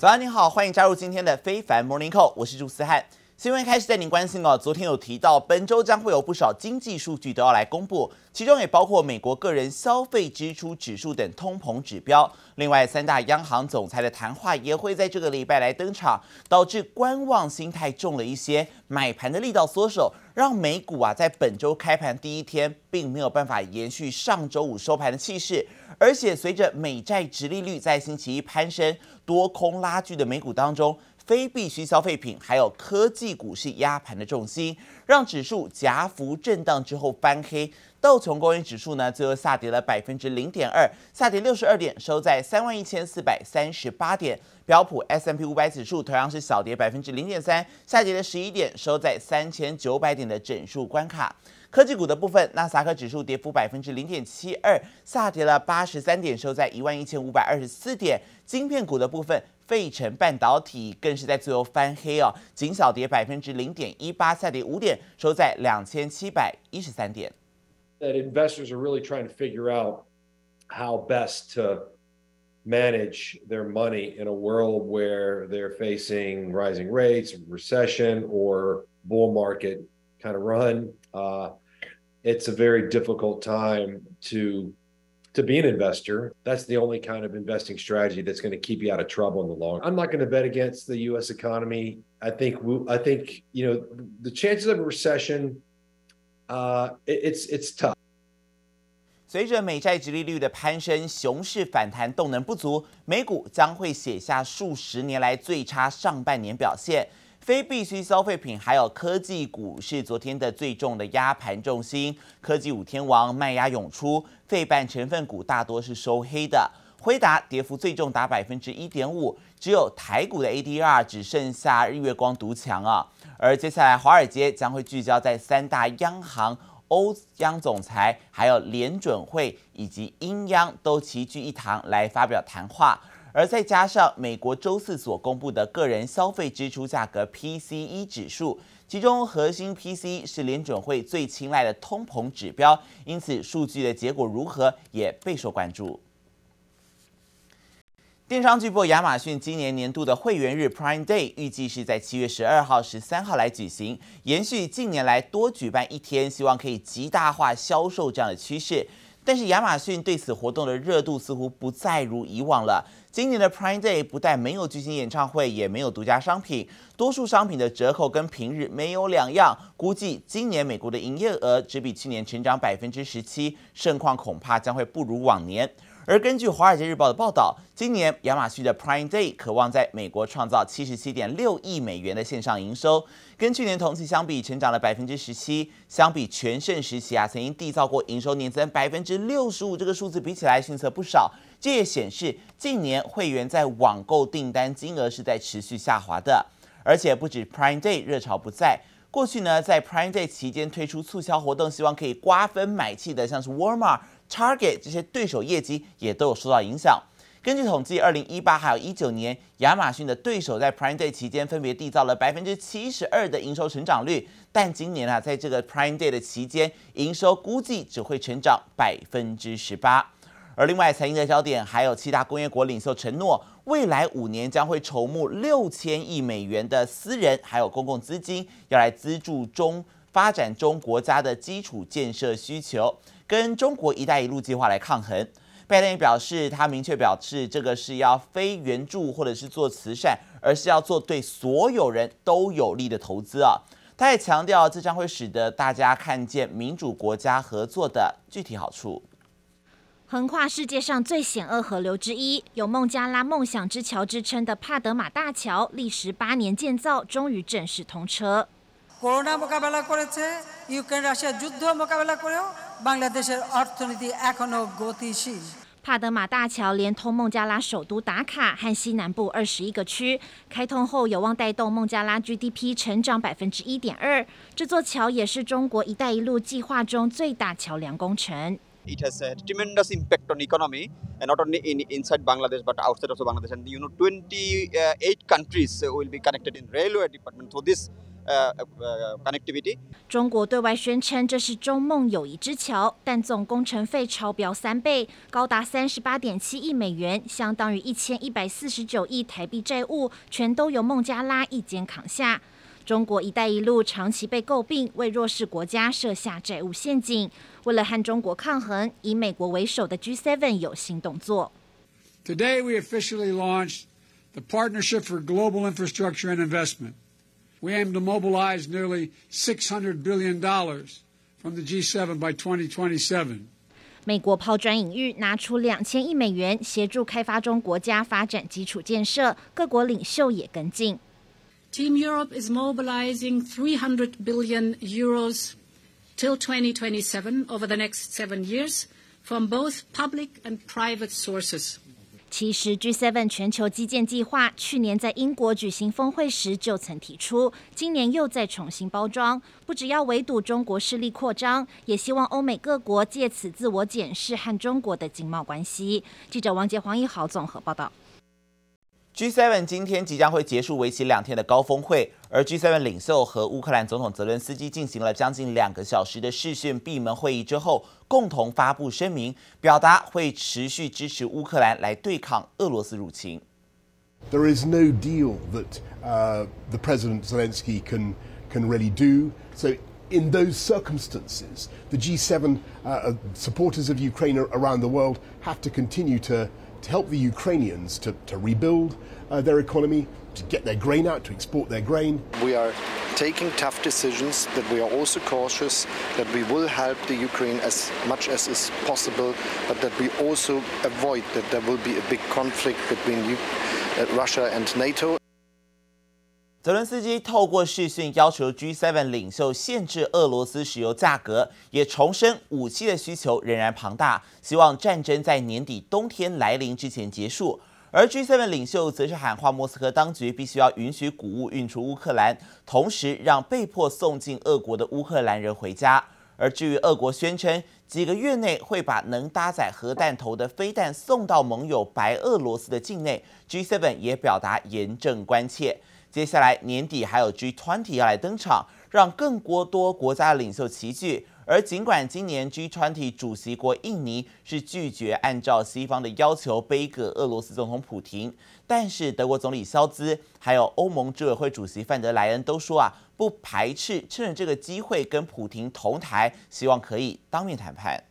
早安，你好，欢迎加入今天的非凡 Morning Call，我是朱思翰。新闻开始带您关心哦。昨天有提到，本周将会有不少经济数据都要来公布，其中也包括美国个人消费支出指数等通膨指标。另外，三大央行总裁的谈话也会在这个礼拜来登场，导致观望心态重了一些，买盘的力道缩手，让美股啊在本周开盘第一天并没有办法延续上周五收盘的气势，而且随着美债殖利率在星期一攀升，多空拉锯的美股当中。非必需消费品还有科技股是压盘的重心，让指数夹幅震荡之后翻黑。道琼工业指数呢，最后下跌了百分之零点二，下跌六十二点，收在三万一千四百三十八点。标普 S M P 五百指数同样是小跌百分之零点三，下跌了十一点，收在三千九百点的整数关卡。科技股的部分，纳斯达克指数跌幅百分之零点七二，下跌了八十三点，收在一万一千五百二十四点。晶片股的部分。费城半导体更是在最后翻黑哦，仅小跌百分之零点一八，下跌五点，收在两千七百一十三点。That investors are really trying to figure out how best to manage their money in a world where they're facing rising rates, recession, or bull market kind of run. Uh, it's a very difficult time to to be an investor, that's the only kind of investing strategy that's going to keep you out of trouble in the long. I'm not going to bet against the U.S. economy. I think we, I think you know the chances of a recession. Uh,，it's it's tough. 随着美债殖利率的攀升，熊市反弹动能不足，美股将会写下数十年来最差上半年表现。非必需消费品还有科技股是昨天的最重的压盘重心，科技五天王卖压涌出，费半成分股大多是收黑的。辉达跌幅最重达百分之一点五，只有台股的 ADR 只剩下日月光独强啊。而接下来华尔街将会聚焦在三大央行、欧央总裁，还有联准会以及英央都齐聚一堂来发表谈话。而再加上美国周四所公布的个人消费支出价格 PCE 指数，其中核心 PCE 是联准会最青睐的通膨指标，因此数据的结果如何也备受关注。电商巨擘亚马逊今年年度的会员日 Prime Day 预计是在七月十二号、十三号来举行，延续近年来多举办一天，希望可以极大化销售这样的趋势。但是亚马逊对此活动的热度似乎不再如以往了。今年的 Prime Day 不但没有巨星演唱会，也没有独家商品，多数商品的折扣跟平日没有两样。估计今年美国的营业额只比去年成长百分之十七，盛况恐怕将会不如往年。而根据《华尔街日报》的报道，今年亚马逊的 Prime Day 渴望在美国创造七十七点六亿美元的线上营收，跟去年同期相比，成长了百分之十七。相比全盛时期啊，曾经缔造过营收年增百分之六十五这个数字比起来，逊色不少。这也显示近年会员在网购订单金额是在持续下滑的。而且不止 Prime Day 热潮不在，过去呢，在 Prime Day 期间推出促销活动，希望可以瓜分买气的，像是 Walmart。Target 这些对手业绩也都有受到影响。根据统计，二零一八还有一九年，亚马逊的对手在 Prime Day 期间分别缔造了百分之七十二的营收成长率，但今年啊，在这个 Prime Day 的期间，营收估计只会成长百分之十八。而另外，财经的焦点还有七大工业国领袖承诺，未来五年将会筹募六千亿美元的私人还有公共资金，要来资助中发展中国家的基础建设需求。跟中国“一带一路”计划来抗衡，拜登也表示，他明确表示，这个是要非援助或者是做慈善，而是要做对所有人都有利的投资啊。他也强调，这将会使得大家看见民主国家合作的具体好处。横跨世界上最险恶河流之一，有“孟加拉梦想之桥”之称的帕德玛大桥，历时八年建造，终于正式通车。帕德玛大桥连通孟加拉首都达卡和西南部二十一个区，开通后有望带动孟加拉 GDP 成长百分之一点二。这座桥也是中国“一带一路”计划中最大桥梁工程。It has a tremendous impact on economy, and not only in inside Bangladesh, but outside also Bangladesh. And you know, 28 countries will be connected in railway department. So this uh, uh, connectivity. 中国对外宣称这是中孟友谊之桥，但总工程费超标三倍，高达三十八点七亿美元，相当于一千一百四十九亿台币债务，全都由孟加拉一肩扛下。中国“一带一路”长期被诟病为弱势国家设下债务陷阱，为了和中国抗衡，以美国为首的 G7 有新动作。Today we officially launched the Partnership for Global Infrastructure and Investment. We aim to mobilize nearly $600 billion from the G7 by 2027. 美国抛砖引玉，拿出两千亿美元协助开发中国家发展基础建设，各国领袖也跟进。Team Europe is mobilizing 300 billion euros till 2027 over the next seven years from both public and private sources. 其实 G7 全球基建计划去年在英国举行峰会时就曾提出，今年又再重新包装，不只要围堵中国势力扩张，也希望欧美各国借此自我检视和中国的经贸关系。记者王杰、黄一豪综合报道。G7 今天即将会结束为期两天的高峰会，而 G7 领袖和乌克兰总统泽伦斯基进行了将近两个小时的视讯闭门会议之后，共同发布声明，表达会持续支持乌克兰来对抗俄罗斯入侵。There is no deal that uh, the President Zelensky can can really do. So in those circumstances, the G7 uh, supporters of Ukraine around the world have to continue to to help the Ukrainians to, to rebuild uh, their economy, to get their grain out, to export their grain. We are taking tough decisions, but we are also cautious that we will help the Ukraine as much as is possible, but that we also avoid that there will be a big conflict between uh, Russia and NATO. 泽伦斯基透过视讯要求 G7 领袖限制俄罗斯石油价格，也重申武器的需求仍然庞大，希望战争在年底冬天来临之前结束。而 G7 领袖则是喊话莫斯科当局必须要允许谷物运出乌克兰，同时让被迫送进俄国的乌克兰人回家。而至于俄国宣称几个月内会把能搭载核弹头的飞弹送到盟友白俄罗斯的境内，G7 也表达严正关切。接下来年底还有 G20 要来登场，让更多多国家的领袖齐聚。而尽管今年 G20 主席国印尼是拒绝按照西方的要求杯葛俄罗斯总统普亭，但是德国总理肖兹还有欧盟执委会主席范德莱恩都说啊，不排斥趁着这个机会跟普亭同台，希望可以当面谈判。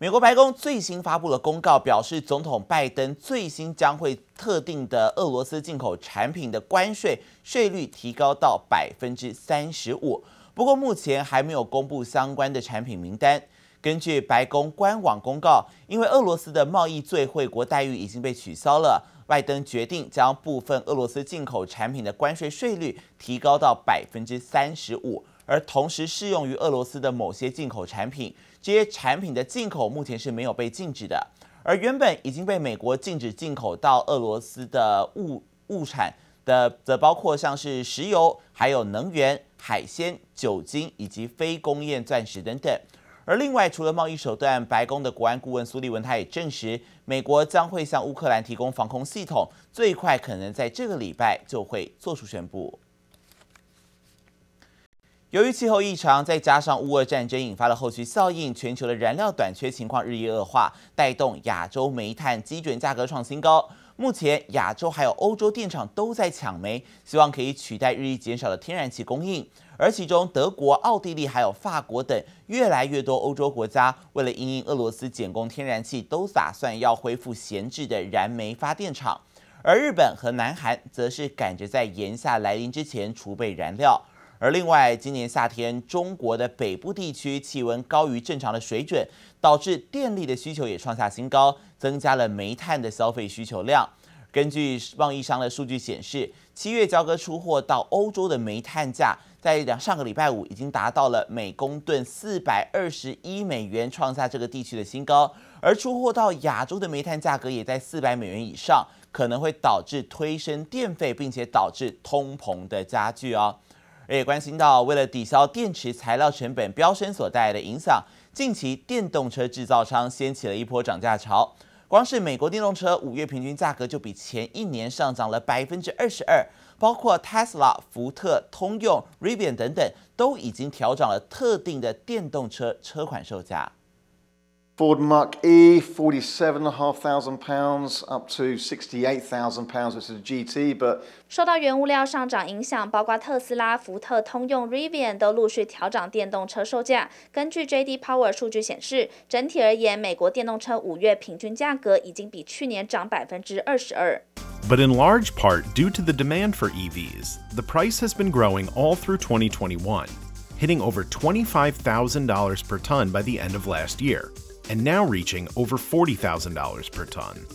美国白宫最新发布了公告，表示总统拜登最新将会特定的俄罗斯进口产品的关税税率提高到百分之三十五。不过目前还没有公布相关的产品名单。根据白宫官网公告，因为俄罗斯的贸易最惠国待遇已经被取消了，拜登决定将部分俄罗斯进口产品的关税税率提高到百分之三十五，而同时适用于俄罗斯的某些进口产品。这些产品的进口目前是没有被禁止的，而原本已经被美国禁止进口到俄罗斯的物物产的，则包括像是石油、还有能源、海鲜、酒精以及非工业钻石等等。而另外，除了贸易手段，白宫的国安顾问苏利文他也证实，美国将会向乌克兰提供防空系统，最快可能在这个礼拜就会做出宣布。由于气候异常，再加上乌俄战争引发了后续效应，全球的燃料短缺情况日益恶化，带动亚洲煤炭基准价格创新高。目前，亚洲还有欧洲电厂都在抢煤，希望可以取代日益减少的天然气供应。而其中，德国、奥地利还有法国等越来越多欧洲国家，为了因应俄罗斯减供天然气，都打算要恢复闲置的燃煤发电厂。而日本和南韩则是赶着在炎夏来临之前储备燃料。而另外，今年夏天，中国的北部地区气温高于正常的水准，导致电力的需求也创下新高，增加了煤炭的消费需求量。根据贸易商的数据显示，七月交割出货到欧洲的煤炭价，在两上个礼拜五已经达到了每公吨四百二十一美元，创下这个地区的新高。而出货到亚洲的煤炭价格也在四百美元以上，可能会导致推升电费，并且导致通膨的加剧哦。也关心到，为了抵消电池材料成本飙升所带来的影响，近期电动车制造商掀起了一波涨价潮。光是美国电动车五月平均价格就比前一年上涨了百分之二十二，包括 Tesla、福特、通用、Rivian 等等，都已经调整了特定的电动车车款售价。Ford Mach E, forty-seven and a half thousand pounds, up to sixty-eight thousand pounds, which is a GT. But 受到原物料上涨影响，包括特斯拉、福特、通用、Rivian 都陆续调涨电动车售价。根据 JD Power 数据显示，整体而言，美国电动车五月平均价格已经比去年涨百分之二十二。But in large part due to the demand for EVs, the price has been growing all through 2021, hitting over $25,000 per ton by the end of last year. and now reaching over $40,000 per ton.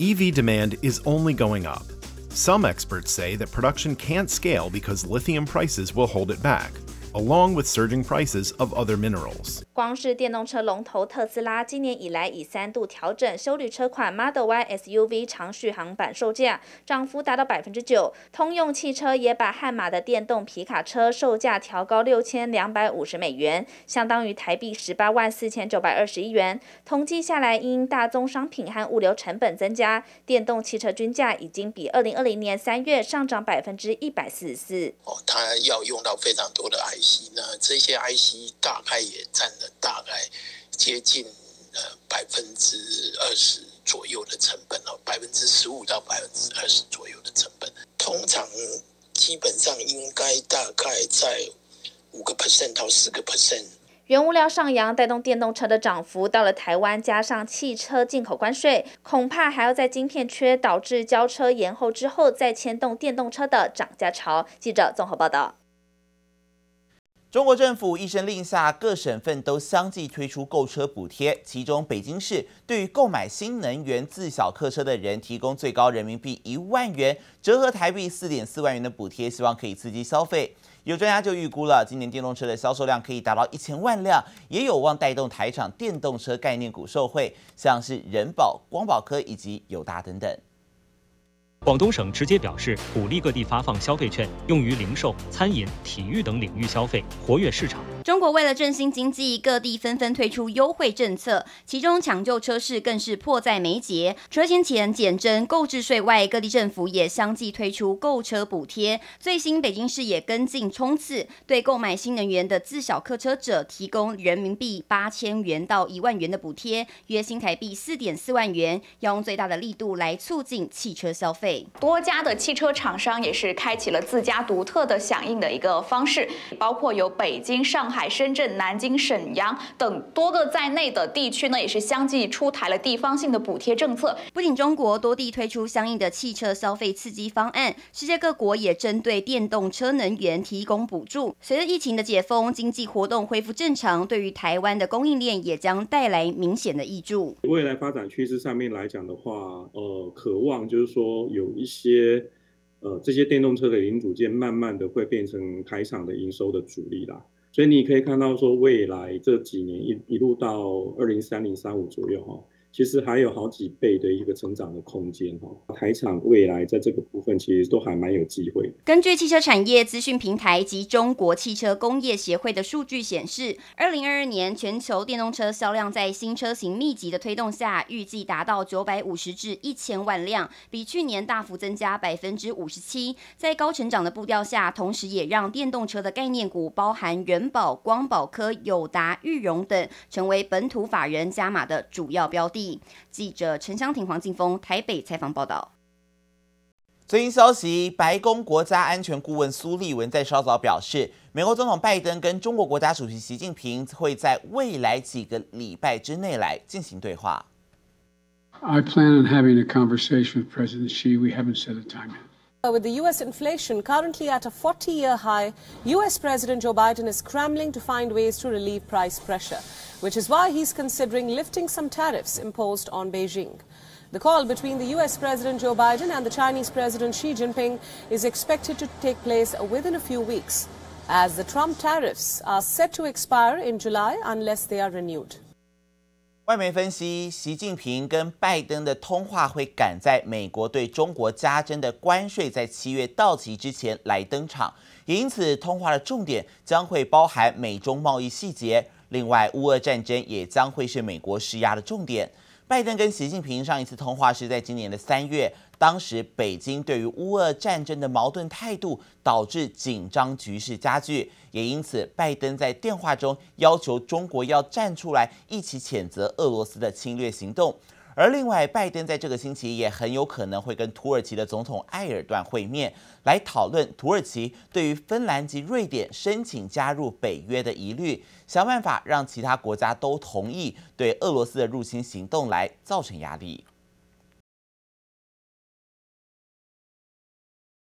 EV demand is only going up. Some experts say that production can't scale because lithium prices will hold it back along with surging prices of other minerals. 光是电动车龙头特斯拉，今年以来已三度调整修理车款 Model Y SUV 长续航版售价，涨幅达到百分之九。通用汽车也把悍马的电动皮卡车售价调高六千两百五十美元，相当于台币十八万四千九百二十一元。统计下来，因大宗商品和物流成本增加，电动汽车均价已经比二零二零年三月上涨百分之一百四十四。哦，它要用到非常多的 IC，那这些 IC 大概也占了大概接近呃百分之二十左右的成本哦，百分之十五到百分之二十左右的成本，通常基本上应该大概在五个 percent 到十个 percent。原物料上扬带动电动车的涨幅，到了台湾加上汽车进口关税，恐怕还要在晶片缺导致交车延后之后，再牵动电动车的涨价潮。记者综合报道。中国政府一声令下，各省份都相继推出购车补贴。其中，北京市对于购买新能源自小客车的人，提供最高人民币一万元，折合台币四点四万元的补贴，希望可以刺激消费。有专家就预估了，今年电动车的销售量可以达到一千万辆，也有望带动台厂电动车概念股受惠，像是人保、光宝科以及友达等等。广东省直接表示，鼓励各地发放消费券，用于零售、餐饮、体育等领域消费，活跃市场。中国为了振兴经济，各地纷纷推出优惠政策，其中抢救车市更是迫在眉睫。除了先前减征购置税外，各地政府也相继推出购车补贴。最新北京市也跟进冲刺，对购买新能源的自小客车者提供人民币八千元到一万元的补贴，约新台币四点四万元，要用最大的力度来促进汽车消费。多家的汽车厂商也是开启了自家独特的响应的一个方式，包括有北京、上海。海、深圳、南京、沈阳等多个在内的地区呢，也是相继出台了地方性的补贴政策。不仅中国多地推出相应的汽车消费刺激方案，世界各国也针对电动车能源提供补助。随着疫情的解封，经济活动恢复正常，对于台湾的供应链也将带来明显的益助。未来发展趋势上面来讲的话，呃，渴望就是说有一些呃这些电动车的零组件，慢慢的会变成台厂的营收的主力啦。所以你可以看到，说未来这几年一一路到二零三零三五左右哈。其实还有好几倍的一个成长的空间哈，台厂未来在这个部分其实都还蛮有机会。根据汽车产业资讯平台及中国汽车工业协会的数据显示，二零二二年全球电动车销量在新车型密集的推动下，预计达到九百五十至一千万辆，比去年大幅增加百分之五十七。在高成长的步调下，同时也让电动车的概念股，包含仁宝、光宝科、友达、裕荣等，成为本土法人加码的主要标的。记者陈湘婷、黄静峰台北采访报道。最新消息，白宫国家安全顾问苏利文在稍早表示，美国总统拜登跟中国国家主席习近平会在未来几个礼拜之内来进行对话。I plan on having a conversation with President Xi. We haven't set a time yet. With the U.S. inflation currently at a 40-year high, U.S. President Joe Biden is scrambling to find ways to relieve price pressure, which is why he's considering lifting some tariffs imposed on Beijing. The call between the U.S. President Joe Biden and the Chinese President Xi Jinping is expected to take place within a few weeks, as the Trump tariffs are set to expire in July unless they are renewed. 外媒分析，习近平跟拜登的通话会赶在美国对中国加征的关税在七月到期之前来登场，也因此通话的重点将会包含美中贸易细节。另外，乌俄战争也将会是美国施压的重点。拜登跟习近平上一次通话是在今年的三月，当时北京对于乌俄战争的矛盾态度导致紧张局势加剧，也因此拜登在电话中要求中国要站出来一起谴责俄罗斯的侵略行动。而另外，拜登在这个星期也很有可能会跟土耳其的总统埃尔段会面，来讨论土耳其对于芬兰及瑞典申请加入北约的疑虑，想办法让其他国家都同意对俄罗斯的入侵行动来造成压力。